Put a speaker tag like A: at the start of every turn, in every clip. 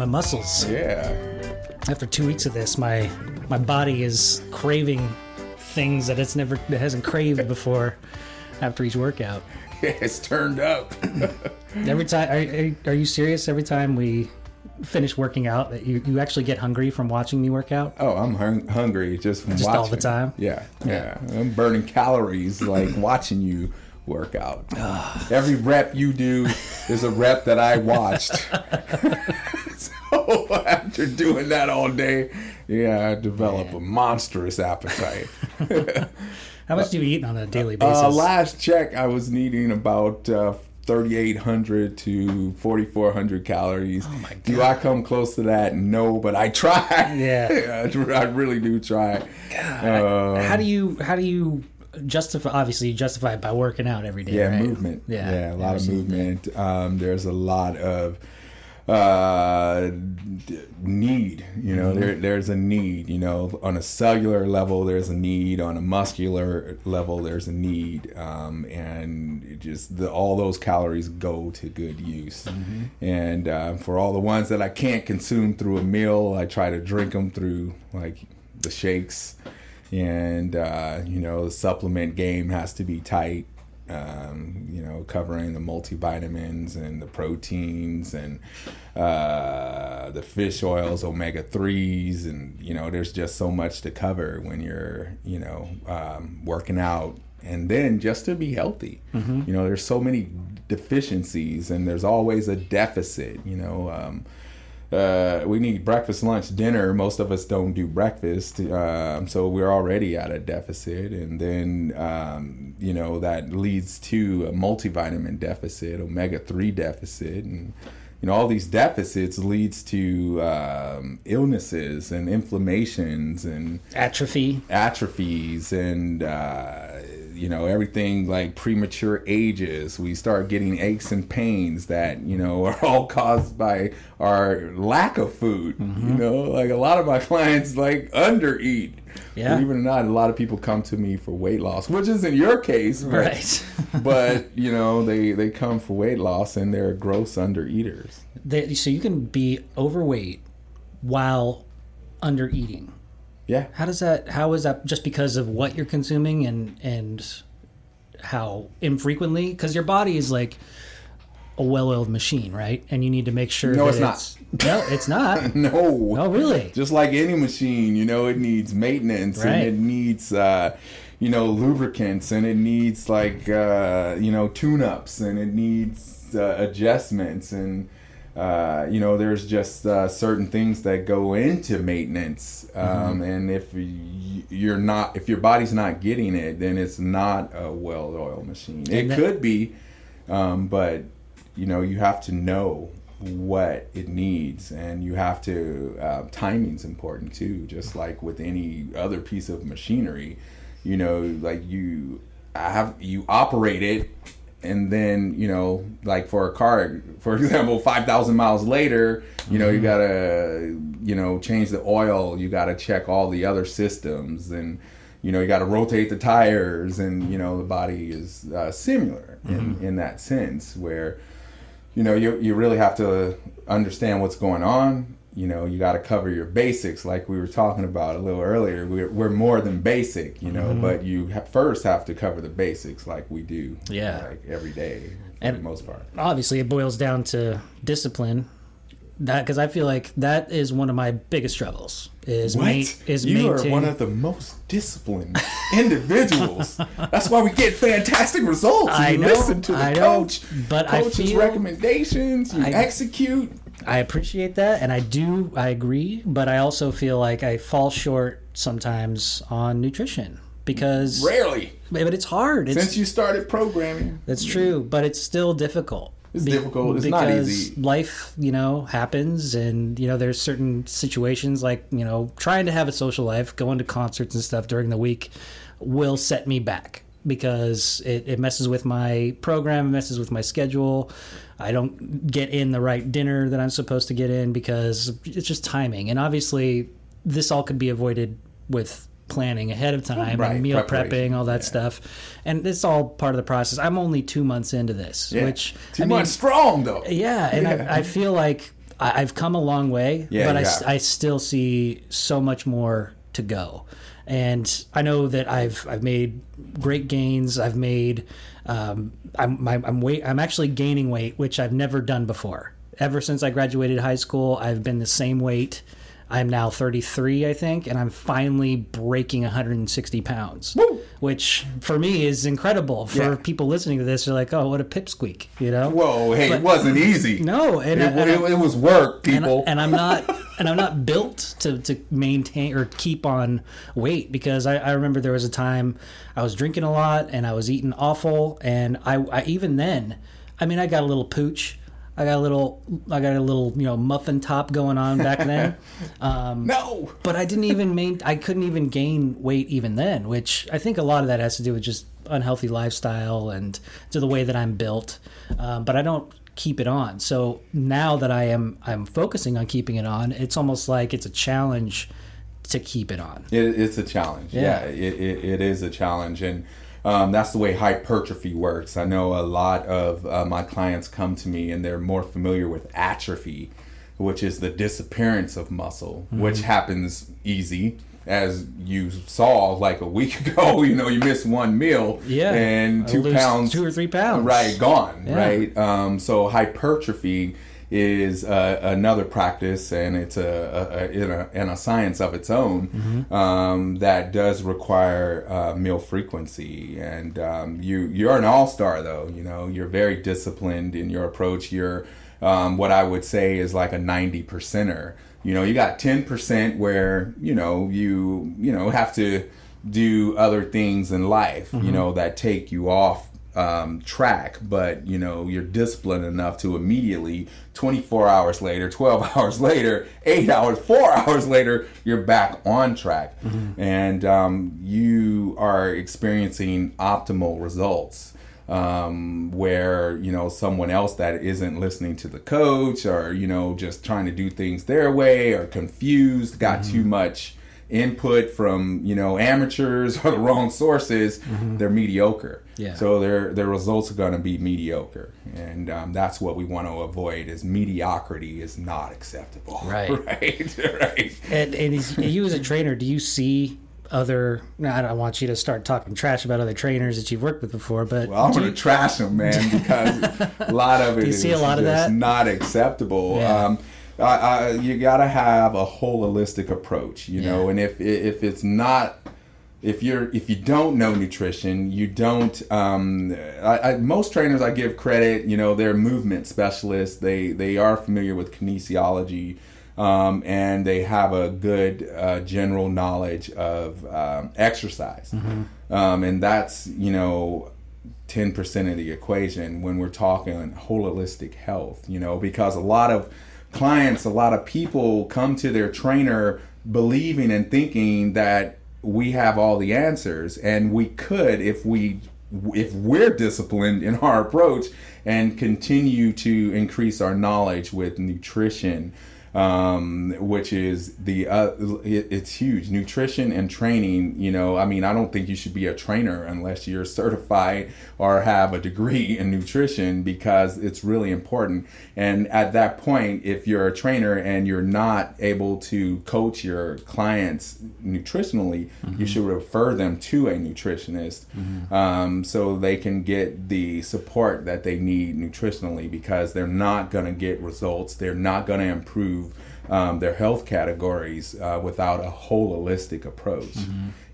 A: I gotta feed my muscles.
B: Yeah.
A: After two weeks of this, my my body is craving things that it's never it hasn't craved before. After each workout,
B: It's turned up.
A: every time are, are, are you serious? Every time we finish working out, that you, you actually get hungry from watching me work out?
B: Oh, I'm hung- hungry just from
A: Just
B: watching.
A: all the time?
B: Yeah, yeah. I'm burning calories like watching you work out. Every rep you do is a rep that I watched. so after doing that all day, yeah, I develop a monstrous appetite.
A: How much do you eat on a daily basis?
B: Uh, last check, I was needing about uh, 3,800 to 4,400 calories. Oh
A: my
B: Do I come close to that? No, but I try.
A: Yeah.
B: I really do try. Uh,
A: how do you how do you justify? Obviously, you justify it by working out every day.
B: yeah,
A: right?
B: movement.
A: Yeah,
B: Yeah, a lot of movement. Um, there's a lot of uh need you know
A: Mm-hmm.
B: there there's a need you know on a cellular level there's a need on a muscular level there's a need um and it just the, all those calories go to good use
A: Mm-hmm.
B: and uh, for all the ones that I can't consume through a meal I try to drink them through like the shakes and uh, you know the supplement game has to be tight um, you know covering the multivitamins and the proteins and uh, the fish oils omega 3s and you know there's just so much to cover when you're you know um, working out. And then just to be healthy. You know there's so many deficiencies and there's always a deficit you know um, uh, we need breakfast, lunch, dinner. Most of us don't do breakfast, um, so we're already at a deficit, and then um, you know that leads to a multivitamin deficit, omega three deficit, and you know all these deficits leads to um, illnesses and inflammations and
A: Atrophy.
B: atrophies and uh, you know everything like premature ages we start getting aches and pains that you know are all caused by our lack of food you mm-hmm. know like a lot of my clients like undereat
A: Yeah.
B: believe it or not a lot of people come to me for weight loss which isn't your case but,
A: Right.
B: but you know they they come for weight loss and they're gross undereaters
A: They, so you can be overweight while under eating.
B: Yeah
A: How does that? How is that? Just because of what you're consuming and and how infrequently? Because your body is like a well-oiled machine, right? And you need to make sure.
B: No,
A: that
B: it's not.
A: it's No, it's not.
B: no
A: oh, really?
B: just like any machine you know it needs maintenance
A: Right.
B: and it needs uh you know lubricants and it needs like uh you know tune-ups and it needs uh, adjustments and uh, you know, there's just uh, certain things that go into maintenance, um, and if you're not, if your body's not getting it, then it's not a well-oiled machine. It
A: that-
B: could be, um, but you know, you have to know what it needs, and you have to. Uh, timing's important too, just like with any other piece of machinery. You know, like you have you operate it and then you know like for a car for example 5000 miles later you know you gotta you know change the oil you gotta check all the other systems and you know you gotta rotate the tires and you know the body is uh, similar in, in that sense where you know you, you really have to understand what's going on you know you got to cover your basics like we were talking about a little earlier we're, we're more than basic you know mm-hmm. but you ha- first have to cover the basics like we do
A: Yeah.
B: like every day for
A: And-
B: the most part
A: Obviously, it boils down to discipline. That because I feel like that is one of my biggest struggles. Is ma- is
B: you are one of the most disciplined individuals that's why we get fantastic results
A: I
B: you
A: know,
B: listen to the
A: I know,
B: coach
A: but I
B: coach's
A: feel-
B: recommendations you
A: I-
B: execute
A: I appreciate that, and I do. I agree, but I also feel like I fall short sometimes on nutrition because,
B: rarely
A: but it's hard. It's
B: since you started programming
A: That's true, but it's still difficult.
B: It's difficult. It's not
A: because
B: easy.
A: Life, you know, happens, and you know, there's certain situations like you know, trying to have a social life, going to concerts and stuff during the week, will set me back because it, it messes with my program, it messes with my schedule. I don't get in the right dinner that I'm supposed to get in because it's just timing. And obviously, this all could be avoided with planning ahead of time
B: Right,
A: and meal prepping, all that
B: yeah.
A: stuff. And it's all part of the process. I'm only two months into this,
B: Yeah.
A: which
B: two
A: I mean,
B: months strong though
A: yeah, and
B: Yeah.
A: I, I feel like I, I've come a long way,
B: Yeah,
A: but I,
B: have.
A: I still see so much more to go. And I know that I've I've made great gains. I've made um, I'm my, I'm weight I'm actually gaining weight, which I've never done before. Ever since I graduated high school, I've been the same weight. I'm now 33, I think, and I'm finally breaking 160 pounds, which for me is incredible. For
B: Yeah.
A: people listening to this, they're like, "Oh, what a pipsqueak," you know?
B: Whoa, hey, it wasn't easy.
A: No, and,
B: it,
A: and,
B: it, it was work,
A: and,
B: people.
A: and I'm not and I'm not built to, to maintain or keep on weight because I, I remember there was a time I was drinking a lot and I was eating awful and I, I even then I mean I got a little pooch. I got a little I got a little you know muffin top going on back then. Um,
B: no.
A: but I didn't even main I couldn't even gain weight even then which I think a lot of that has to do with just unhealthy lifestyle and to the way that I'm built. Um, but I don't keep it on so now that I am I'm focusing on keeping it on it's almost like it's a challenge to keep it on
B: It, it's a challenge. Yeah,
A: Yeah.
B: it, it, it is a challenge. And um, that's the way hypertrophy works. I know a lot of uh, my clients come to me and they're more familiar with atrophy, which is the disappearance of muscle, which happens easy. As you saw like a week ago, you know, you missed one meal
A: Yeah.
B: and two pounds,
A: two or three pounds.
B: right, gone,
A: Yeah.
B: right? Um, so hypertrophy is uh, another practice, and it's a, a, a and a science of its own
A: Mm-hmm.
B: um, that does require uh, meal frequency. And um, you you're an all star, though. You know, you're very disciplined in your approach. You're um, what I would say is like a ninety percenter. You know, you got ten percent where you know you you know have to do other things in life. You know that take you off um, track, but you know you're disciplined enough to immediately 24 hours later, 12 hours later, eight hours, four hours later, you're back on track, and um, you are experiencing optimal results. Um, where you know someone else that isn't listening to the coach, or you know just trying to do things their way, or confused, got too much input from you know amateurs or the wrong sources, they're mediocre.
A: Yeah.
B: So their their results are going to be mediocre, and um, that's what we want to avoid. Is mediocrity is not acceptable.
A: Right.
B: Right. right.
A: And, and is, you as a trainer, do you see other? I don't want you to start talking trash about other trainers that you've worked with before, but
B: Well, I'm going to trash them, man, because a lot of it
A: you
B: is
A: see a lot of
B: just not acceptable.
A: Yeah.
B: Um, I, I, you got to have a holistic approach, you know, and if if it's not if you're if you don't know nutrition, you don't. Um, I, I, most trainers I give credit, you know, they're movement specialists. They they are familiar with kinesiology, um, and they have a good uh, general knowledge of um, exercise, um, and that's you know. 10% of the equation when we're talking holistic health, you know, because a lot of clients, a lot of people come to their trainer believing and thinking that we have all the answers and we could if we if we're disciplined in our approach and continue to increase our knowledge with nutrition um, which is the uh, it, it's huge. Nutrition and training you know i mean i don't think you should be a trainer unless you're certified or have a degree in nutrition because it's really important. And at that point if you're a trainer and you're not able to coach your clients nutritionally you should refer them to a nutritionist um, so they can get the support that they need nutritionally because they're not going to get results. They're not going to improve um, their health categories uh, without a holistic approach.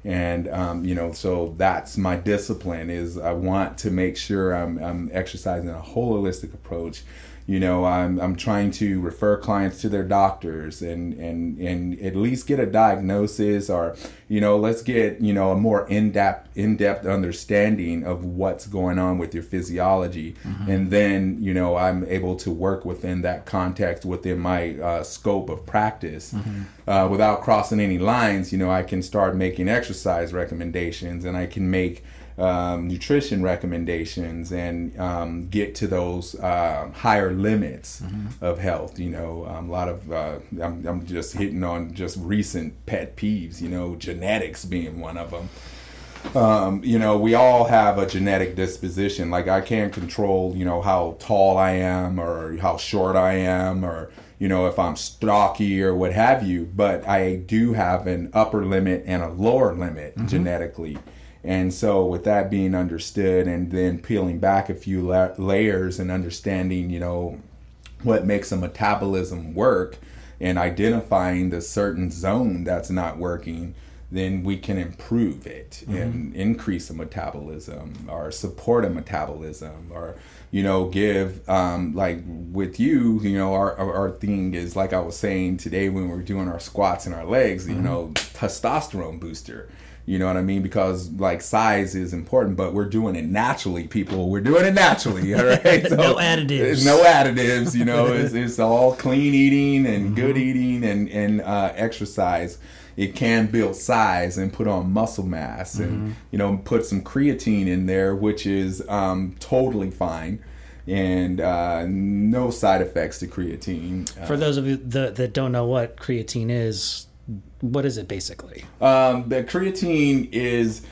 B: And um, you know so that's my discipline is i want to make sure i'm, I'm exercising a holistic approach you know I'm, I'm trying to refer clients to their doctors and, and and at least get a diagnosis or you know let's get you know a more in-depth in-depth understanding of what's going on with your physiology. And then you know i'm able to work within that context within my uh, scope of practice. Uh, without crossing any lines you know i can start making exercise recommendations and i can make um, nutrition recommendations and um, get to those uh, higher limits of health. You know, um, a lot of uh, I'm, I'm just hitting on just recent pet peeves. You know, genetics being one of them. um, you know, we all have a genetic disposition. Like I can't control, you know, how tall I am or how short I am or you know if I'm stocky or what have you. But I do have an upper limit and a lower limit mm-hmm. genetically. And so, with that being understood, and then peeling back a few la- layers and understanding, you know, what makes a metabolism work, and identifying the certain zone that's not working, then we can improve it mm-hmm. and increase a metabolism or support a metabolism or you know give um, like with you you know our, our thing is like i was saying today when we were doing our squats and our legs mm-hmm. you know testosterone booster you know what I mean? Because like size is important, but we're doing it naturally, people. We're doing it naturally, all right?
A: So, no additives.
B: No additives. You know, it's, it's all clean eating and mm-hmm. good eating and and uh, exercise. It can build size and put on muscle mass, and mm-hmm. you know, put some creatine in there, which is um, totally fine and uh, no side effects to creatine.
A: For uh, those of you that, that don't know what creatine is, what is it basically?
B: Um, the creatine is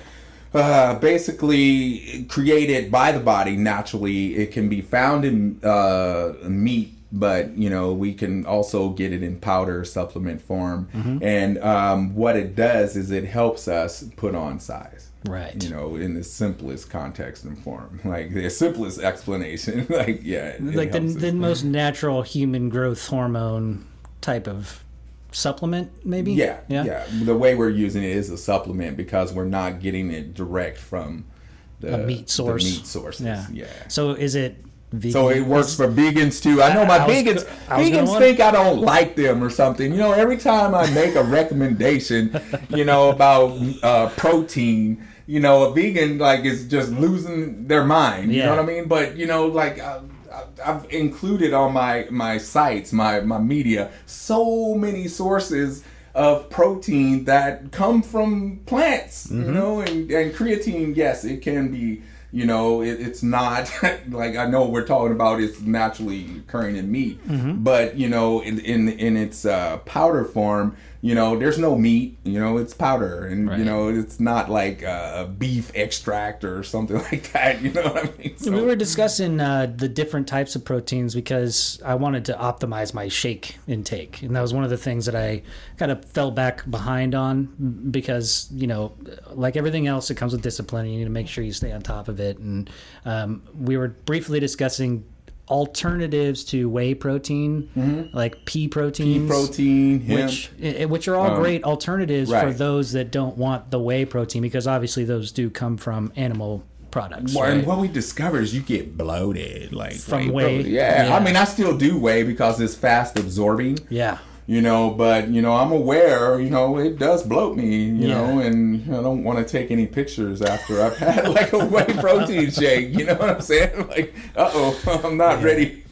B: uh, basically created by the body naturally. It can be found in uh, meat, but you know we can also get it in powder supplement form. Mm-hmm. And um, what it does is it helps us put on size.
A: Right.
B: You know, in the simplest context and form, like the simplest explanation. like yeah,
A: like the, the most natural human growth hormone type of supplement maybe
B: yeah, yeah yeah the way we're using it is a supplement because we're not getting it direct from
A: the a meat source
B: meat sources yeah yeah
A: so is it
B: Vegan. So it works for vegans too. I know my I vegans was, vegans think I don't like them or something. You know, every time I make a recommendation, you know, about uh, protein, you know, a vegan like is just losing their mind. You yeah. know what I mean? But you know, like uh, I've included on my my sites, my my media, so many sources of protein that come from plants, mm-hmm. you know, and, and creatine, yes, it can be, you know, it, it's not like I know we're talking about it's naturally occurring in meat, mm-hmm. but you know, in in, in its uh, powder form, you know, there's no meat, you know, it's powder and, right. you know, it's not like a beef extract or something like that, you know what I mean?
A: So, we were discussing uh, the different types of proteins because I wanted to optimize my shake intake. And that was one of the things that I kind of fell back behind on because, you know, like everything else, it comes with discipline. You need to make sure you stay on top of it. And um, we were briefly discussing alternatives to whey protein, mm-hmm. like pea protein,
B: pea protein, hemp.
A: which which are all um, great alternatives right. for those that don't want the whey protein because obviously those do come from animal products.
B: Well,
A: right?
B: and what we discovered is you get bloated, like
A: from whey.
B: whey. Yeah. yeah, I mean, I still do whey because it's fast absorbing.
A: Yeah
B: you know but you know i'm aware you know it does bloat me you yeah. know and i don't want to take any pictures after i've had like a whey protein shake you know what i'm saying like uh-oh i'm not yeah. ready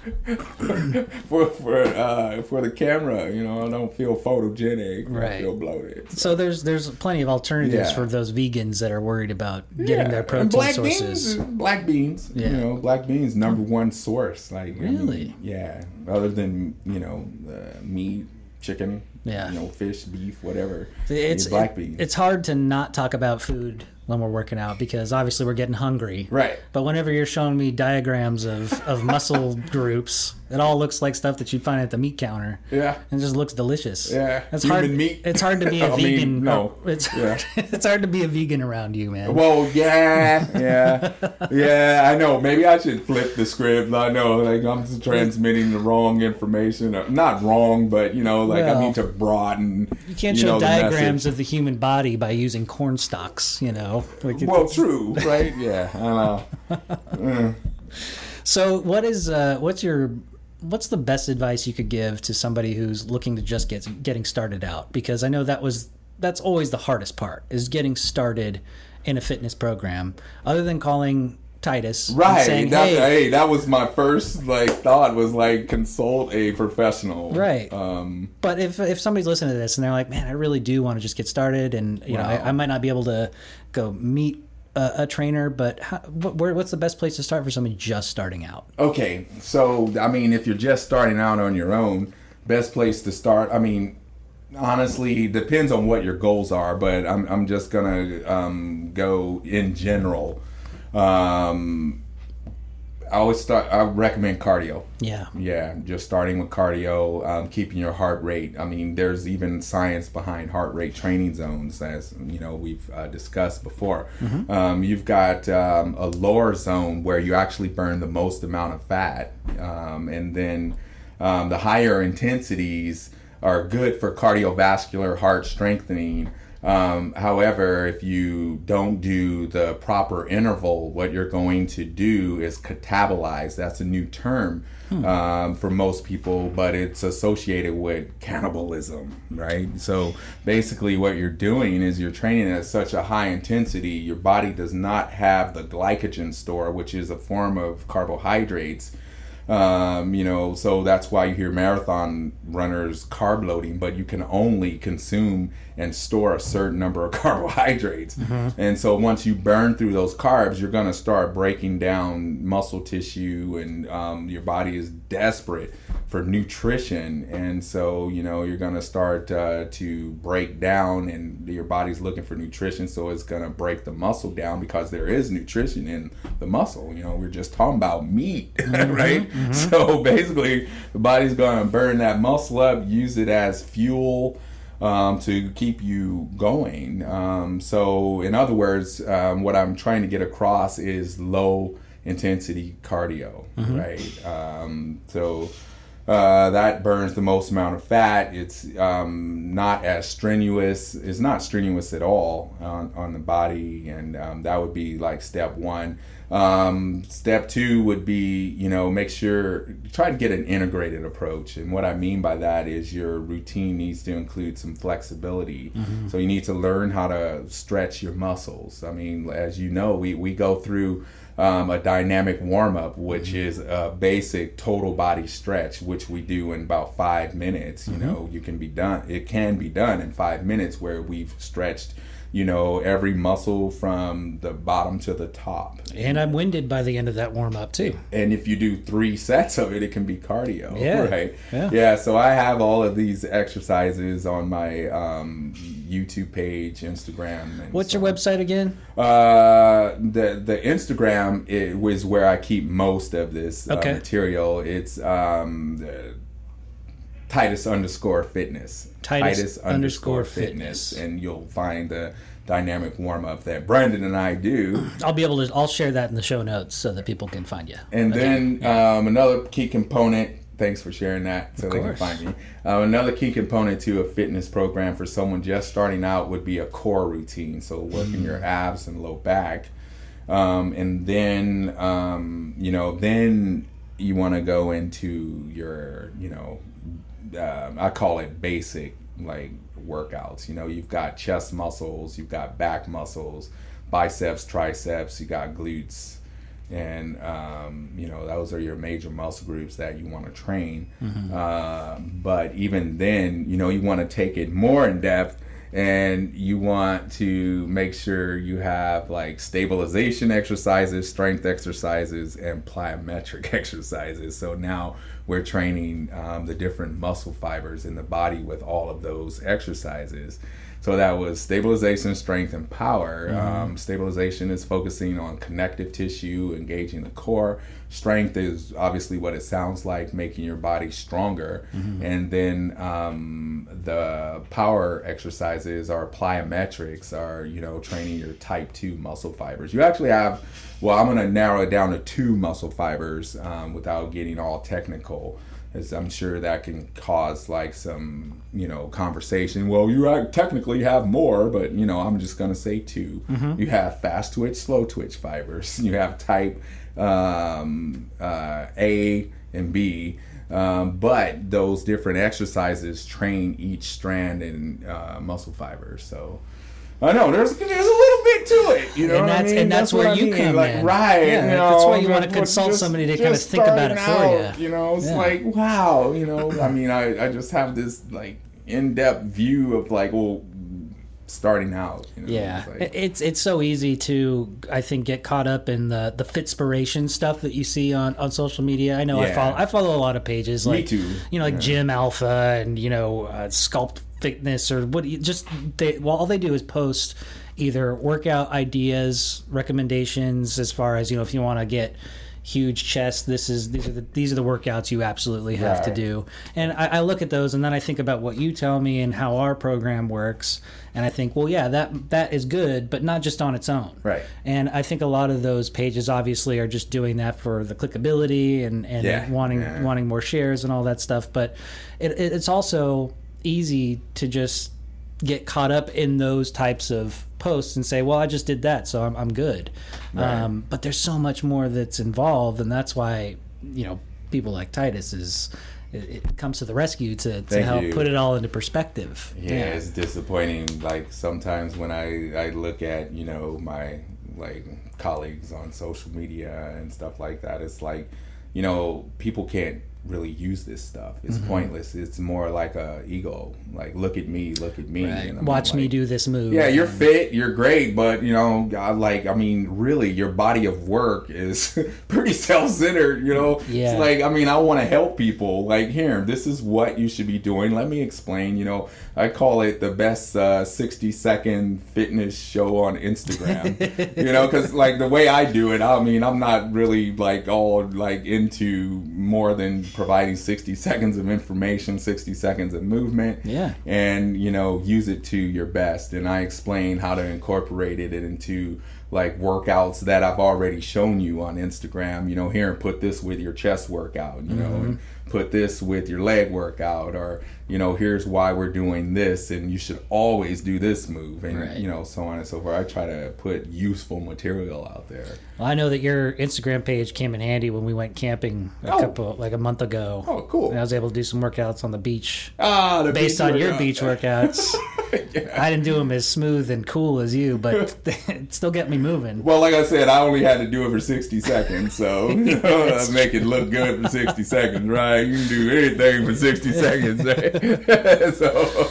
B: for for uh, for the camera. You know, I don't feel photogenic. Right. I feel bloated.
A: So. so, there's there's plenty of alternatives yeah. for those vegans that are worried about getting yeah. their protein and
B: black
A: sources.
B: Beans, black beans. Yeah. You know, black beans number one source. Like
A: really, I mean,
B: yeah. Other than you know uh, meat, chicken. Yeah. You know, fish, beef, whatever.
A: It's black beans. It, it's hard to not talk about food when we're working out because obviously we're getting hungry.
B: Right.
A: But whenever you're showing me diagrams of, of muscle groups, it all looks like stuff that you'd find at the meat counter.
B: Yeah.
A: It just looks delicious.
B: Yeah.
A: It's Human hard. Meat. It's hard to be a vegan. Mean, no. It's yeah. it's hard to be a vegan around you, man.
B: Well, yeah, yeah, yeah. I know. Maybe I should flip the script. I know, like I'm transmitting the wrong information. Not wrong, but you know, like well, I need to broaden.
A: You can't you show know, diagrams of the human body by using corn stalks. You know.
B: Like well, true, right? Yeah, I know.
A: mm. So, what is uh, what's your what's the best advice you could give to somebody who's looking to just get getting started out? Because I know that was that's always the hardest part is getting started in a fitness program. Other than calling Titus.
B: Right.
A: Saying,
B: that, hey, hey, that was my first like thought was like consult a professional.
A: Right.
B: Um,
A: but if if somebody's listening to this and they're like, man, I really do want to just get started, and you wow. know, I, I, might not be able to go meet a, a trainer, but how, where, what's the best place to start for somebody just starting out?
B: Okay, so I mean, if you're just starting out on your own, best place to start. I mean, honestly depends on what your goals are, but I'm I'm just gonna um, go in general. Um, I always start. I recommend cardio.
A: Yeah.
B: Yeah, just starting with cardio, um, keeping your heart rate. I mean, there's even science behind heart rate training zones, as you know we've uh, discussed before. Um, you've got um, a lower zone where you actually burn the most amount of fat, um, and then um, the higher intensities are good for cardiovascular heart strengthening. Um, however, if you don't do the proper interval, what you're going to do is catabolize. That's a new term um, for most people, but it's associated with cannibalism, right? So basically, what you're doing is you're training at such a high intensity, your body does not have the glycogen store, which is a form of carbohydrates. Um, you know, so that's why you hear marathon runners carb loading, but you can only consume and store a certain number of carbohydrates. And so once you burn through those carbs, you're going to start breaking down muscle tissue, and um, your body is desperate for nutrition. And so, you know, you're going to start uh, to break down, and your body's looking for nutrition. So it's going to break the muscle down because there is nutrition in the muscle. You know, we're just talking about meat, right? So basically, the body's going to burn that muscle up, use it as fuel um, to keep you going. Um, so, in other words, um, what I'm trying to get across is low intensity cardio, right? Um, so, uh, that burns the most amount of fat. It's um, not as strenuous. It's not strenuous at all on, on the body, and um, that would be like step one. Um, step two would be, you know, make sure try to get an integrated approach, and what I mean by that is your routine needs to include some flexibility. So you need to learn how to stretch your muscles. I mean, as you know, we we go through um, a dynamic warm up, which is a basic total body stretch, which we do in about five minutes. You know, you can be done. It can be done in five minutes, where we've stretched, you know, every muscle from the bottom to the top.
A: And I'm winded by the end of that warm up too.
B: And if you do three sets of it, it can be cardio.
A: Yeah.
B: Right.
A: Yeah.
B: So I have all of these exercises on my um, YouTube page, Instagram. And
A: What's
B: so
A: your website again?
B: Uh, the the Instagram it was where I keep most of this uh, material. It's um, the Titus underscore fitness.
A: Titus underscore fitness.
B: and you'll find the dynamic warm up that Brandon and I do.
A: I'll be able to. I'll share that in the show notes so that people can find you.
B: And then um, another key component. Thanks for sharing that, so they can find me. Uh, another key component to a fitness program for someone just starting out would be a core routine. So working your abs and low back, um, and then um, you know, then you want to go into your, you know, um, I call it basic like workouts. You know, you've got chest muscles, you've got back muscles, biceps, triceps, you got glutes, and um, you know those are your major muscle groups that you want to train. Uh, but even then, you know, you want to take it more in depth. And you want to make sure you have like stabilization exercises, strength exercises, and plyometric exercises. So now we're training um, the different muscle fibers in the body with all of those exercises. So that was stabilization, strength, and power. Um, stabilization is focusing on connective tissue, engaging the core. Strength is obviously what it sounds like, making your body stronger. And then um, the power exercises are plyometrics, are you know training your type two muscle fibers. You actually have, well, I'm going to narrow it down to two muscle fibers um, without getting all technical as I'm sure that can cause like some, you know, conversation. Well, you technically have more, but you know, I'm just gonna say 2 You have fast twitch, slow twitch fibers. You have type um, uh, A and B. Um, but those different exercises train each strand in uh, muscle fibers. So I know there's there's a little to it, you know.
A: And
B: what I
A: that's-
B: mean?
A: and that's
B: what
A: where
B: I
A: you
B: mean,
A: come
B: like,
A: in.
B: Right.
A: Yeah,
B: you
A: that's why you wanna consult
B: just-
A: somebody to kinda think about it for
B: out,
A: you.
B: You know, it's
A: Yeah.
B: like wow, you know. I mean, I I just have this like in depth view of like well, starting out. You know,
A: Yeah,
B: it's like-
A: it's it's so easy to I think get caught up in the the fitspiration stuff that you see on, on social media. I know I follow I follow a lot of pages
B: Me
A: like
B: too.
A: you know like Gym Alpha and you know uh, Sculpt fitness or what? Just they well, all they do is post either workout ideas, recommendations as far as you know if you want to get huge chest this is these are the these are the workouts you absolutely have to do. And I, I look at those and then i think about what you tell me and how our program works. And i think well yeah that that is good but not just on its own.
B: Right.
A: and i think a lot of those pages obviously are just doing that for the clickability and and
B: Yeah,
A: wanting
B: yeah.
A: wanting more shares and all that stuff. But it, it, it's also easy to just get caught up in those types of posts and say, "Well, I just did that, so I'm, I'm good."
B: Right.
A: Um, but there's so much more that's involved, and that's why you know people like Titus is it, it comes to the rescue to, to help
B: you.
A: put it all into perspective.
B: yeah, it's disappointing like sometimes when i i look at you know my like colleagues on social media and stuff like that it's like you know people can't really use this stuff it's
A: Mm-hmm.
B: pointless it's more like a ego like look at me look at me
A: Right. Watch me do this move.
B: yeah, you're fit, you're great, but you know, I like, I mean, really, your body of work is pretty self-centered. You know,
A: Yeah.
B: it's like, I mean, I want to help people. Like, here, this is what you should be doing. Let me explain. You know, I call it the best uh, 60-second fitness show on Instagram. you know, because like the way I do it, I mean, I'm not really like all like into more than providing 60 seconds of information, 60 seconds of movement
A: Yeah.
B: and you know use it to your best and i explain how to incorporate it into like workouts that i've already shown you on instagram you know here and put this with your chest workout you know and
A: Mm-hmm.
B: put this with your leg workout or you know here's why we're doing this and you should always do this move and
A: Right.
B: you know so on and so forth i try to put useful material out there
A: Well, I know that your Instagram page came in handy when we went camping a
B: Oh.
A: couple like a month ago.
B: oh cool
A: And I was able to do some workouts on the beach
B: ah the
A: based
B: beach
A: on your beach workouts.
B: Yeah.
A: I didn't do them as smooth and cool as you, but it still get me moving.
B: Well, like I said, I only had to do it for 60 seconds, so know, make it look good for 60 seconds, right? You can do anything for 60 seconds, right? so,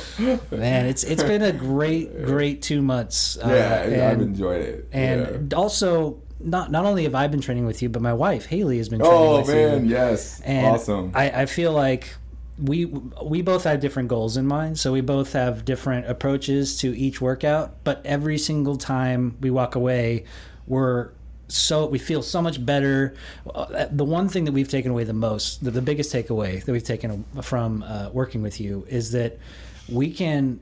A: Man, it's it's been a great great two months. Uh,
B: yeah, I've enjoyed it.
A: and also not not only have I been training with you, but my wife Haley has been training
B: oh
A: with
B: man,
A: you.
B: yes,
A: And
B: awesome.
A: I, I feel like we we both have different goals in mind, so we both have different approaches to each workout. But every single time we walk away, we're so we feel so much better. Uh, The one thing that we've taken away the most, the, the biggest takeaway that we've taken from uh, working with you, is that we can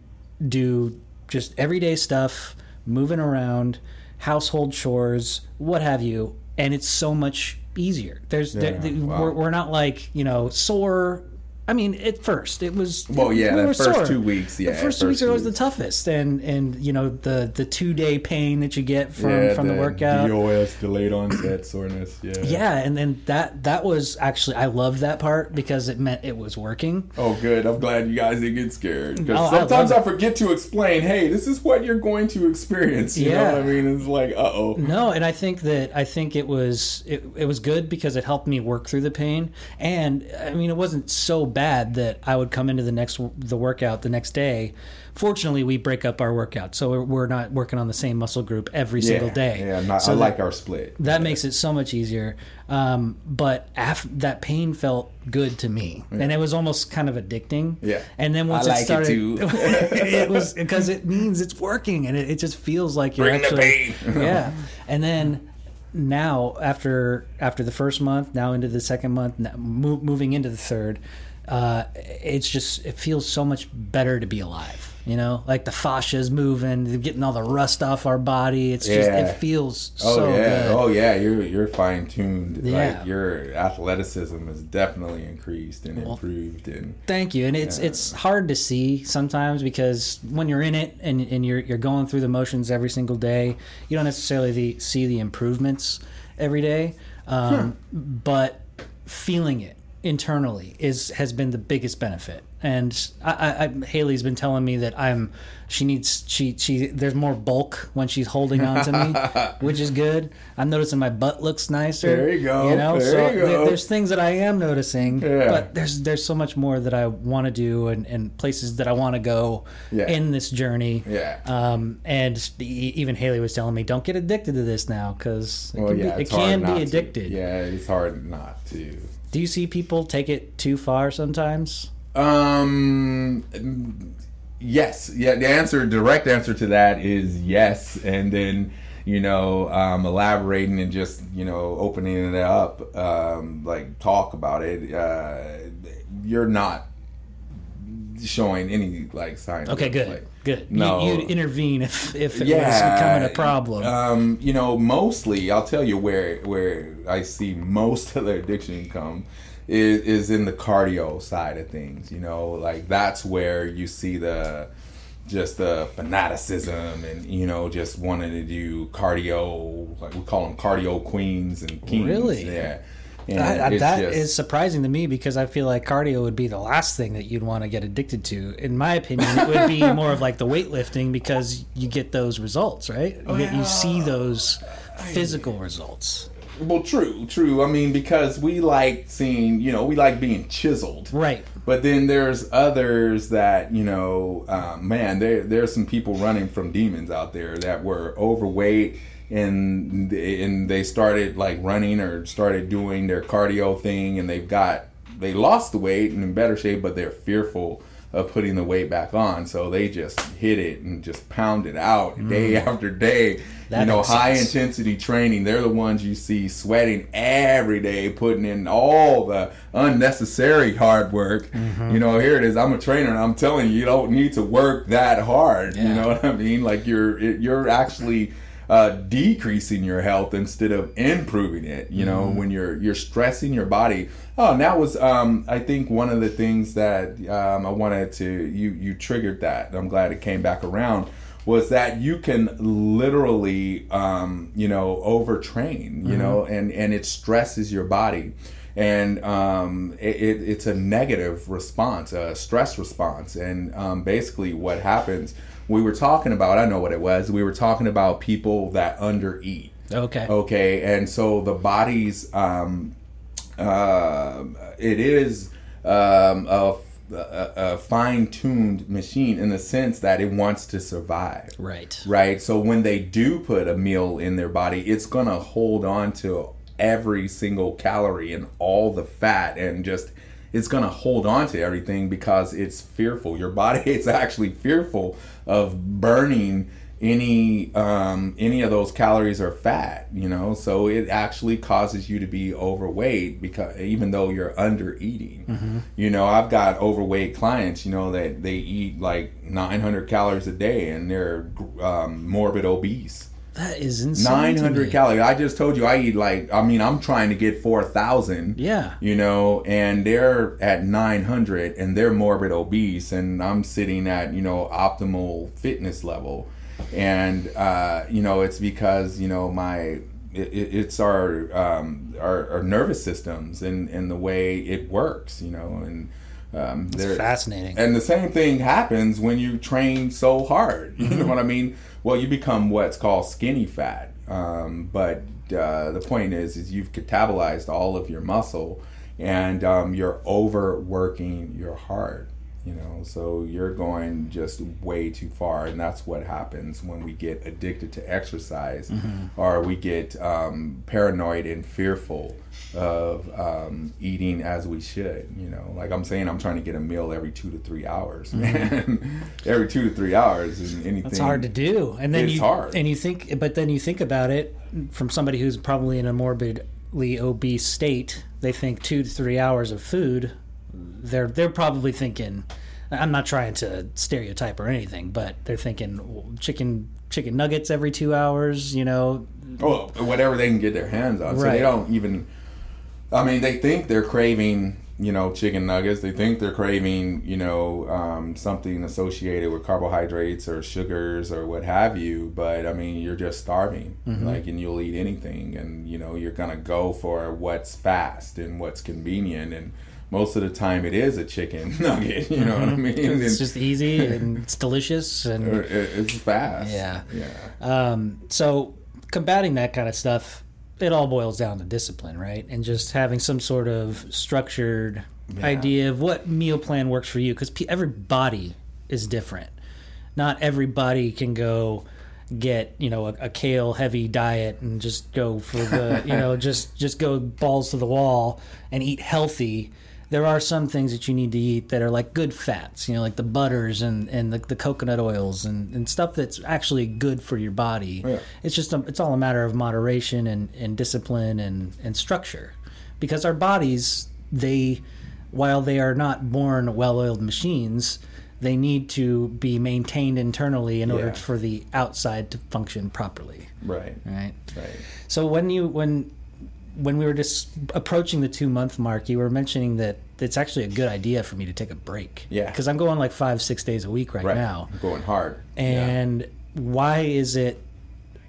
A: do just everyday stuff, moving around, household chores, what have you, and it's so much easier. There's there,
B: Yeah,
A: the-
B: wow.
A: we're, we're not like you know sore. I mean, at first it was.
B: Well, yeah,
A: we
B: the first
A: sore.
B: two weeks, yeah,
A: the first, two weeks are always the toughest, and and you know the the two day pain that you get from
B: yeah,
A: from the, workout.
B: DOS, delayed onset soreness. Yeah.
A: Yeah, and then that that was actually I loved that part because it meant it was working.
B: Oh, good. I'm glad you guys didn't get scared. Because
A: Oh,
B: sometimes
A: love
B: I, forget to explain, hey, this is what you're going to experience. You
A: Yeah.
B: know what I mean? It's like, uh oh.
A: No, and I think that I think it was it, it was good because it helped me work through the pain, and I mean it wasn't so bad that I would come into the next the workout the next day. Fortunately, we break up our workout, so we're, not working on the same muscle group every single day.
B: Yeah, not,
A: so
B: I
A: that-
B: like our split.
A: that
B: Yeah.
A: makes it so much easier. Um, but af- that pain felt good to me, and it was almost kind of addicting.
B: Yeah.
A: And then once
B: I
A: it
B: like it
A: started,
B: too.
A: it was because it means it's working, and it, it just feels like you're
B: Bring the
A: actually
B: pain.
A: yeah. And then now after after the first month, now into the second month, moving into the third, uh, it's just it feels so much better to be alive. You know, like the fascia's moving, getting all the rust off our body. It's just
B: Yeah.
A: it feels
B: Oh
A: so
B: yeah,
A: good.
B: oh yeah. You're you're fine tuned.
A: Yeah.
B: Like your athleticism is definitely increased and improved. And
A: Thank you. And it's it's hard to see sometimes because when you're in it and, and you're you're going through the motions every single day, you don't necessarily the, see the improvements every day. Um, But feeling it internally is has been the biggest benefit. And I, I, I, Haley's been telling me that I'm she needs she she there's more bulk when she's holding on to me, which is good. I'm noticing my butt looks nicer.
B: There you go.
A: You know,
B: There
A: so
B: you
A: there- there's things that I am noticing,
B: Yeah.
A: but there's there's so much more that I want to do and, and places that I want to go
B: Yeah.
A: in this journey.
B: Yeah.
A: Um, and even Haley was telling me, don't get addicted to this now because it
B: well,
A: can,
B: yeah,
A: be, it can be
B: to.
A: addicted.
B: Yeah, it's hard not to.
A: Do you see people take it too far sometimes?
B: Um, yes, yeah. The answer, direct answer to that is yes, and then you know, um, elaborating and just you know opening it up, um, like talk about it. Uh, you're not showing any like signs.
A: Okay, good,
B: like,
A: good.
B: No.
A: You, would intervene if if it
B: yeah,
A: was becoming a problem.
B: Um, you know, mostly I'll tell you where where I see most of the addiction come is is in the cardio side of things. You know, like that's where you see the just the fanaticism and you know just wanting to do cardio like we call them cardio queens and kings
A: Really?
B: yeah
A: That, that
B: just-
A: is surprising to me because I feel like cardio would be the last thing that you'd want to get addicted to. In my opinion, it would be more of like the weightlifting because you get those results, right? You, get, you see those physical results.
B: well true true i mean because we like seeing you know we like being chiseled
A: Right.
B: But then there's others that you know, uh, man, there there's some people running from demons out there that were overweight and and they started like running or started doing their cardio thing and they've got they lost the weight and in better shape, but they're fearful of putting the weight back on, so they just hit it and just pound it out day after day.
A: That
B: you know, high
A: sense.
B: intensity training. They're the ones you see sweating every day, putting in all the unnecessary hard work.
A: Mm-hmm.
B: You know, here it is. I'm a trainer, and I'm telling you, you don't need to work that hard. You know what I mean? Like you're you're actually uh, decreasing your health instead of improving it. You know,
A: Mm-hmm.
B: when you're you're stressing your body. Oh, and that was um, I think one of the things that um, I wanted to you you triggered that. I'm glad it came back around was that you can literally um, you know overtrain you know and and it stresses your body and um, it, it, it's a negative response a stress response and um, basically what happens we were talking about i know what it was we were talking about people that undereat
A: Okay.
B: okay and so the body's um, uh, it is um, a, a, a fine-tuned machine in the sense that it wants to survive
A: Right.
B: right so when they do put a meal in their body it's gonna hold on to every single calorie and all the fat and just it's gonna hold on to everything because it's fearful. Your body is actually fearful of burning any um, any of those calories or fat you know? So it actually causes you to be overweight because even though you're under eating. You know i've got overweight clients you know that they eat like 900 calories a day and they're um, morbid obese
A: That is insane.
B: 900 calories i just told you i eat like i mean i'm trying to get 4000
A: Yeah.
B: you know, and they're at 900 and they're morbid obese, and I'm sitting at, you know, optimal fitness level. And, uh, you know, it's because, you know, my, it, it- it's our, um, our, our nervous systems and, and the way it works, you know, and, um,
A: It's
B: they're-
A: fascinating.
B: and the same thing happens when you train so hard. You know what I mean? Well, you become what's called skinny fat. Um, but uh, the point is, is you've catabolized all of your muscle, and um, you're overworking your heart. You know, so you're going just way too far, and that's what happens when we get addicted to exercise, or we get um, paranoid and fearful of um, eating as we should. You know, like I'm saying, I'm trying to get a meal every two to three hours, man. every two to three hours is anything.
A: That's hard to do. And then
B: It's
A: you
B: hard.
A: and you think but then you think about it from somebody who's probably in a morbidly obese state, they think 2 to 3 hours of food. They're they're probably thinking I'm not trying to stereotype or anything, but they're thinking chicken chicken nuggets every 2 hours, you know.
B: Well, whatever they can get their hands on. So
A: Right.
B: they don't even. I mean, they think they're craving, you know, chicken nuggets. They think they're craving, you know, um, something associated with carbohydrates or sugars or what have you. But I mean, you're just starving, like, and you'll eat anything, and you know, you're gonna go for what's fast and what's convenient, and most of the time, it is a chicken nugget. You know what I mean?
A: It's
B: And-
A: just easy and it's delicious and
B: it's fast.
A: Yeah.
B: Yeah.
A: Um, so combating that kind of stuff, it all boils down to discipline, right? And just having some sort of structured idea of what meal plan works for you, because every body is different. Not everybody can go get you know a, a kale heavy diet and just go for the you know just just go balls to the wall and eat healthy there are some things that you need to eat that are like good fats, you know, like the butters and, and the, the coconut oils and, and stuff that's actually good for your body.
B: Oh, yeah.
A: It's just a, it's all a matter of moderation and, and discipline and, and structure, because our bodies they while they are not born well-oiled machines, they need to be maintained internally in order
B: Yeah.
A: for the outside to function properly.
B: Right.
A: Right.
B: Right.
A: So when you when when we were just approaching the two month mark, you were mentioning that it's actually a good idea for me to take a break.
B: Yeah.
A: Because I'm going like five six days a week right,
B: Right.
A: now.
B: I'm going hard. Yeah.
A: And why is it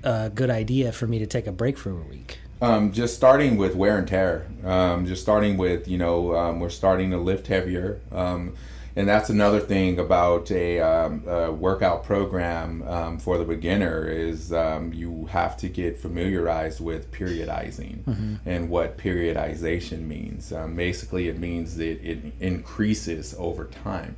A: a good idea for me to take a break for a week?
B: Um, just starting with wear and tear. Um, just starting with, you know, um, we're starting to lift heavier. And that's another thing about a, um, a workout program um, for the beginner is um, you have to get familiarized with periodizing and what periodization means. Um, basically, it means that it increases over time.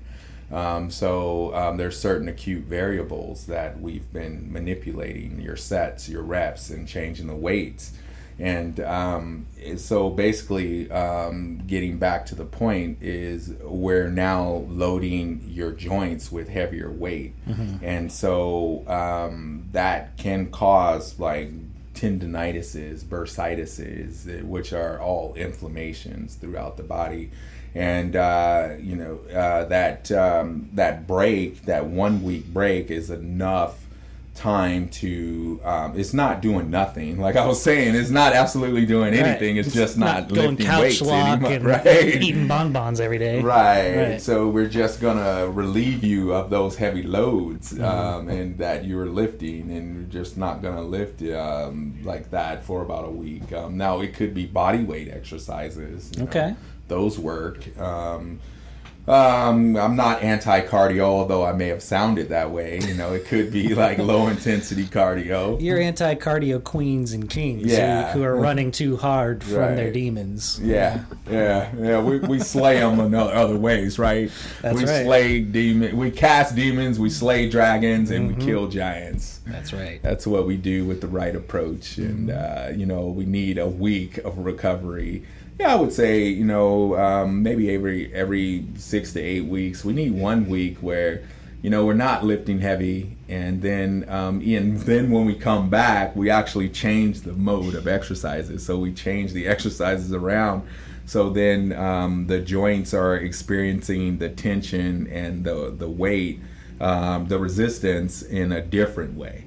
B: Um, so um, there's certain acute variables that we've been manipulating your sets, your reps, and changing the weights. And um, so basically, um, getting back to the point is we're now loading your joints with heavier weight, and so um, that can cause like tendinitises, bursitis, which are all inflammations throughout the body. And uh, you know uh, that um, that break, that one week break, is enough time to. Um, it's not doing nothing. Like I was saying, it's not absolutely doing anything. It's, just not,
A: going
B: lifting
A: couch
B: weights anymore.
A: and
B: Right.
A: eating bonbons every day.
B: Right.
A: Right.
B: So we're just gonna relieve you of those heavy loads
A: Mm-hmm.
B: um, and that you're lifting, and you're just not gonna lift um, like that for about a week. Um, now it could be body weight exercises. you know.
A: Okay.
B: Those work. Um, I'm not anti-cardio, although I may have sounded that way. You know, it could be like low intensity cardio.
A: You're anti cardio queens and kings who-
B: Yeah.
A: who, are running too hard from their demons.
B: Yeah, yeah, yeah. We, we slay them in other, ways, right?
A: That's
B: we
A: right.
B: slay demon. We cast demons. We slay dragons, and
A: Mm-hmm.
B: we kill giants.
A: That's right.
B: That's what we do with the right approach, and
A: Mm-hmm.
B: uh, you know we need a week of recovery. Yeah, I would say you know um, maybe every every six to eight weeks we need one week where you know we're not lifting heavy, and then um, and then when we come back we actually change the mode of exercises. So we change the exercises around. So then um, the joints are experiencing the tension and the the weight um, the resistance in a different way.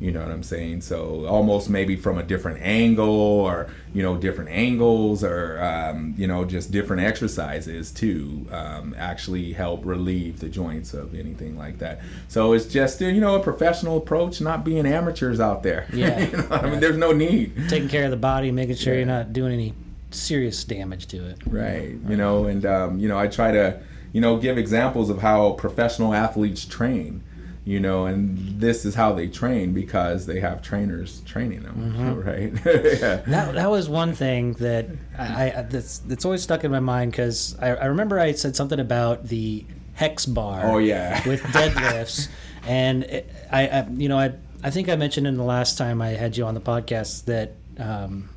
B: You know what I'm saying? So almost maybe from a different angle, or you know, different angles, or um, you know, just different exercises to um, actually help relieve the joints of anything like that. So it's just you know a professional approach, not being amateurs out there.
A: Yeah.
B: you know, I mean, there's no need.
A: Taking care of the body, making sure
B: Yeah.
A: you're not doing any serious damage to it.
B: right you know and um, you know i try to you know give examples of how professional athletes train you know and this is how they train because they have trainers training them right yeah.
A: That, that was one thing that I, I that's that's always stuck in my mind because I, I remember I said something about the hex bar.
B: Oh, yeah.
A: with deadlifts, and it, I, I you know I I think I mentioned in the last time I had you on the podcast that. Um,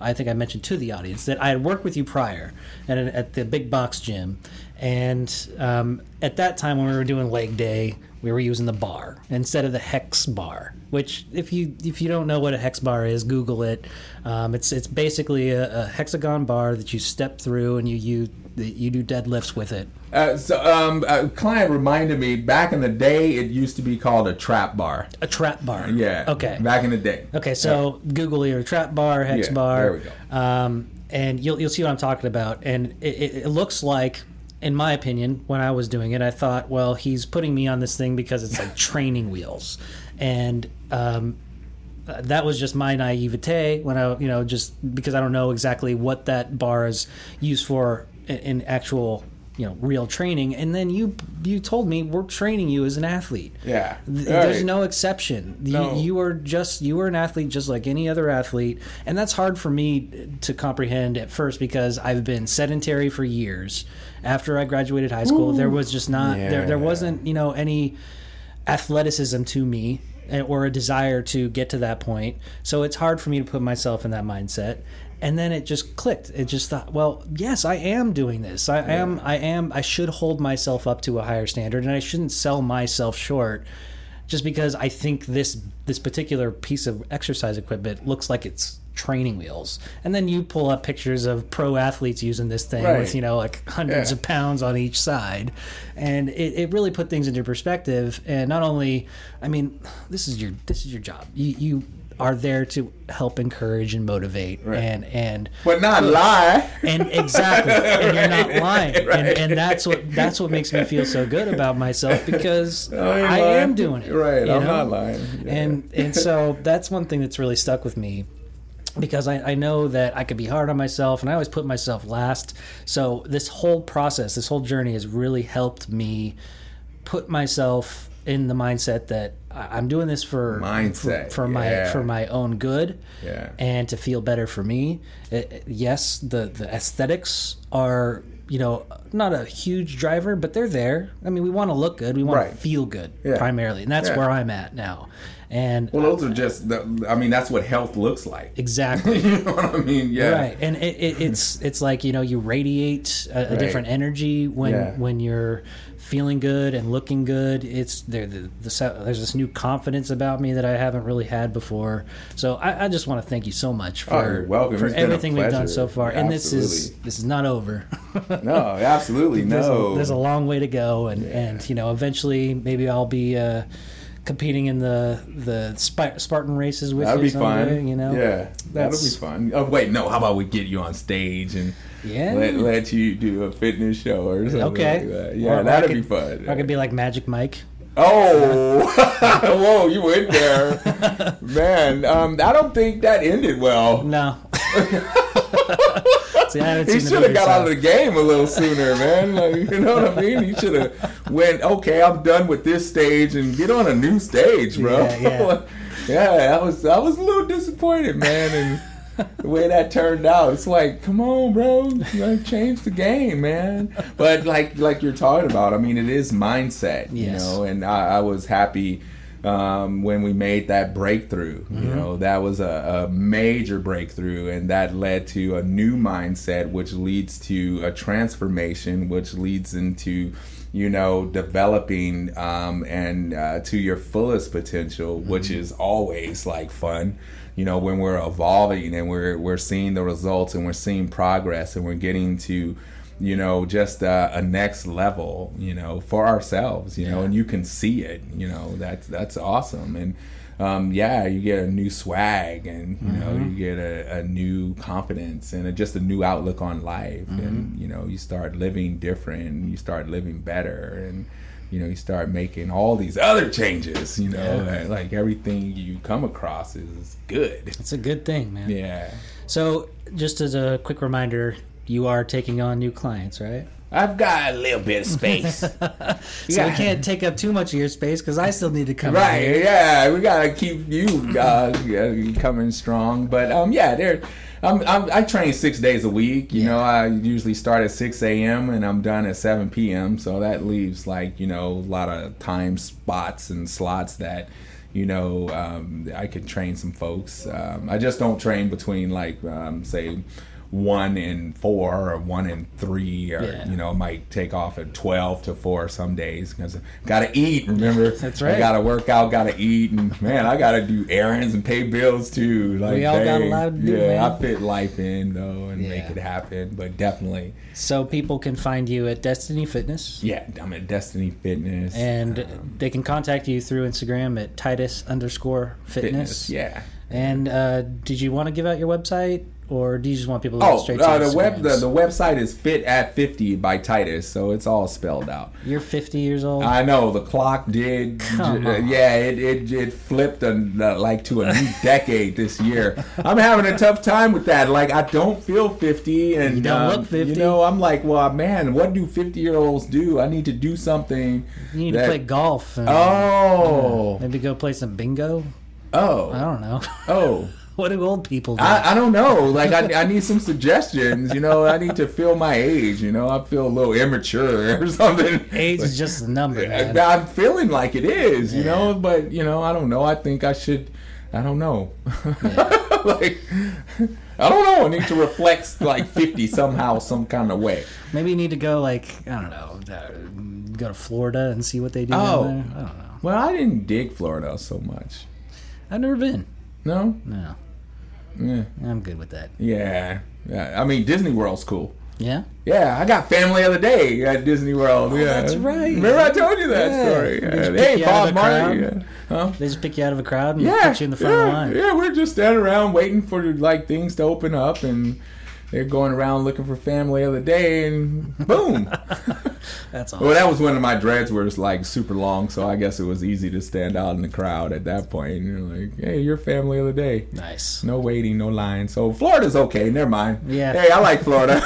A: I think I mentioned to the audience that I had worked with you prior at, at the big box gym, and um, at that time when we were doing leg day, we were using the bar instead of the hex bar. Which, if you if you don't know what a hex bar is, Google it. Um, it's it's basically a, a hexagon bar that you step through and you you you do deadlifts with it.
B: uh, so um, a client reminded me back in the day it used to be called a trap bar
A: A trap bar.
B: yeah
A: Okay.
B: back in the day
A: Okay, so Google your trap bar, hex
B: Yeah,
A: bar.
B: there we go.
A: Um, and you'll you'll see what I'm talking about. And it, it, it looks like, in my opinion, when I was doing it, I thought, well, he's putting me on this thing because it's like training wheels, and um, uh, that was just my naivete when I, you know, just because I don't know exactly what that bar is used for in, actual, you know, real training. And then you you told me we're training you as an athlete.
B: yeah
A: Th- There's
B: Right.
A: no exception. You-
B: No.
A: You, are just you are an athlete just like any other athlete, and that's hard for me to comprehend at first because I've been sedentary for years. After I graduated high school, there was just not there there wasn't you know any athleticism to me eh, or a desire to get to that point. So it's hard for me to put myself in that mindset. And then it just clicked. It just thought, well, yes, I am doing this. I am. I am. I should hold myself up to a higher standard, and I shouldn't sell myself short just because I think this this particular piece of exercise equipment looks like it's training wheels. And then you pull up pictures of pro athletes using this thing
B: Right.
A: with you know like hundreds
B: Yeah.
A: of pounds on each side, and it, it really put things into perspective. And not only, I mean, this is your this is your job. You you are there to help encourage and motivate
B: Right.
A: and and
B: But not lie.
A: and exactly and you're not lying and,
B: Right.
A: and that's what that's what makes me feel so good about myself because
B: I
A: I
B: lying.
A: am doing it
B: Right, I'm
A: know?
B: not lying. Yeah.
A: and and so that's one thing that's really stuck with me because I, I know that I could be hard on myself and I always put myself last. So this whole process, this whole journey has really helped me put myself in the mindset that I'm doing this for
B: Mindset,
A: for, for my for my own good
B: Yeah.
A: and to feel better for me. It- yes, the the aesthetics are you know not a huge driver, but they're there. I mean, we want to look good, we want
B: Right.
A: to feel good
B: Yeah.
A: primarily, and that's
B: Yeah.
A: where I'm at now. And
B: well, those are just. The, I mean, that's what health looks like.
A: exactly.
B: you know what I mean? Yeah.
A: Right, and it, it, it's it's like you know you radiate a, a
B: Right.
A: different energy when
B: Yeah.
A: when you're feeling good and looking good. It's there. The, the, there's this new confidence about me that I haven't really had before. So I, I just want to thank you so much for
B: Oh, welcome.
A: for
B: It's been a
A: everything we've done so far. And this is this is not over.
B: No, absolutely
A: there's,
B: no.
A: a, there's a long way to go, and and you know eventually maybe I'll be. Uh, Competing in the the Spi- Spartan races with
B: That'd
A: you
B: be
A: someday,
B: fun.
A: you know.
B: Yeah, that'll be fun. Oh wait, no. How about we get you on stage and
A: Yeah.
B: let, let you do a fitness show or something
A: Okay.
B: like that. Yeah,
A: or
B: that'd
A: could-
B: be fun.
A: I could be like Magic Mike.
B: Oh, whoa! You went there, man. Um, I don't think that ended well.
A: No. See,
B: He should have got out of the game a little sooner, man. Like, you know what I mean? He should have went. Okay, I'm done with this stage and get on a new stage, bro.
A: Yeah, yeah.
B: Yeah, I was I was a little disappointed, man, and the way that turned out. It's like, come on, bro, like, change the game, man. But like like you're talking about, I mean, it is mindset, you know. And I, I was happy um, when we made that breakthrough. You
A: Mm-hmm.
B: know, that was a, a major breakthrough, and that led to a new mindset, which leads to a transformation, which leads into you know developing um, and uh, to your fullest potential, which
A: Mm-hmm.
B: is always like fun. You know, when we're evolving and we're we're seeing the results and we're seeing progress and we're getting to you know, just uh, a next level, you know, for ourselves, you know, and you can see it, you know, that's that's awesome, and um, yeah, you get a new swag, and you know, you get a, a new confidence and a, just a new outlook on life, and you know, you start living different, you start living better, and you know, you start making all these other changes, you know,
A: Yeah.
B: that, like everything you come across is good,
A: It's a good thing, man.
B: yeah.
A: So, just as a quick reminder, you are taking on new clients, right?
B: I've got a little bit of space.
A: So
B: Yeah.
A: we can't take up too much of your space because I still need to come. in
B: Right, yeah, we gotta keep you uh, coming strong. But um, yeah, there, I'm, I'm, I train six days a week. You
A: Yeah.
B: know, I usually start at six a.m. and I'm done at seven p.m. So that leaves like you know a lot of time spots and slots that you know um, I could train some folks. Um, I just don't train between like um, say one in four or one in three or
A: Yeah.
B: you know might take off at 12 to 4 some days because gotta eat remember
A: That's
B: I
A: right.
B: gotta work out gotta eat and man i gotta do errands and pay bills too like
A: We all got a lot to do,
B: yeah
A: man.
B: i fit life in though and make it happen but definitely
A: So people can find you at Destiny Fitness,
B: yeah i'm at destiny fitness
A: and
B: um,
A: they can contact you through Instagram at Titus underscore Fitness.
B: fitness yeah
A: And uh, did you want to give out your website, or do you just want people to go
B: Oh,
A: straight
B: uh,
A: your
B: the web the, the website is fit at 50 by Titus, so it's all spelled out.
A: You're 50 years old.
B: I know the clock did. J-
A: on.
B: Yeah, it it, it flipped a, like to a new decade this year. I'm having a tough time with that. Like I don't feel 50, and
A: You don't
B: um,
A: look 50.
B: You know, I'm like, well, man, what do 50 year olds do? I need to do something.
A: you need
B: that-
A: to play golf. And,
B: Oh,
A: Maybe go play some bingo.
B: Oh i
A: don't know.
B: oh.
A: what do old people do?
B: I, I don't know. Like I, I need some suggestions. You know, I need to feel my age. You know, I feel a little immature or something.
A: Age is just a number, man.
B: I- I'm feeling like it is, you
A: Yeah.
B: know, but you know, I don't know. I think I should. I don't know. like, I don't know. I need to reflect like 50 somehow, some kind of way.
A: Maybe you need to go like I don't know, uh, go to Florida and see what they do.
B: Oh.
A: there. I don't know.
B: Well, I didn't dig Florida so much.
A: I've never been.
B: No?
A: No,
B: Yeah.
A: I'm good with that.
B: Yeah. yeah. I mean, Disney World's cool.
A: Yeah.
B: Yeah, I got family of the day at Disney World. Oh, yeah,
A: Oh, that's right.
B: Remember I told you that
A: Yeah.
B: story?
A: They
B: Yeah. Hey,
A: you out of
B: Bob Marley. Yeah. Huh?
A: They just pick you out of a crowd and
B: Yeah,
A: put you in the front
B: yeah,
A: line.
B: yeah. We're just standing around waiting for like things to open up, and they're going around looking for family of the day, and boom.
A: That's awesome.
B: well, that was when my dreads were just like super long, so I guess it was easy to stand out in the crowd at that point. You're like, hey, you're family of the day.
A: Nice.
B: No waiting, no line. So Florida's okay. Never mind.
A: Yeah.
B: Hey, I like Florida.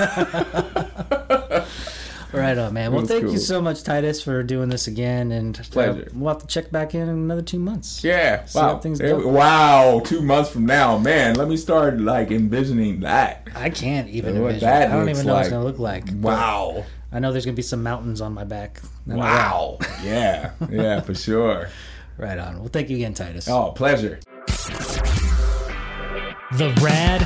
A: Right on, man. Well, thank
B: cool.
A: you so much, Titus, for doing this again, and uh,
B: Pleasure.
A: we'll have to check back in in another two months.
B: yeah. Wow.
A: things
B: There
A: go.
B: wow. Two months from now, man. Let me start like envisioning that.
A: I can't even
B: What
A: envision.
B: that
A: I don't even know what it's gonna look like.
B: Wow.
A: I know there's gonna be some mountains on my back. I know that.
B: Wow. yeah. Yeah, for sure.
A: Right on. Well, thank you again, Titus.
B: Oh, pleasure.
C: The Rad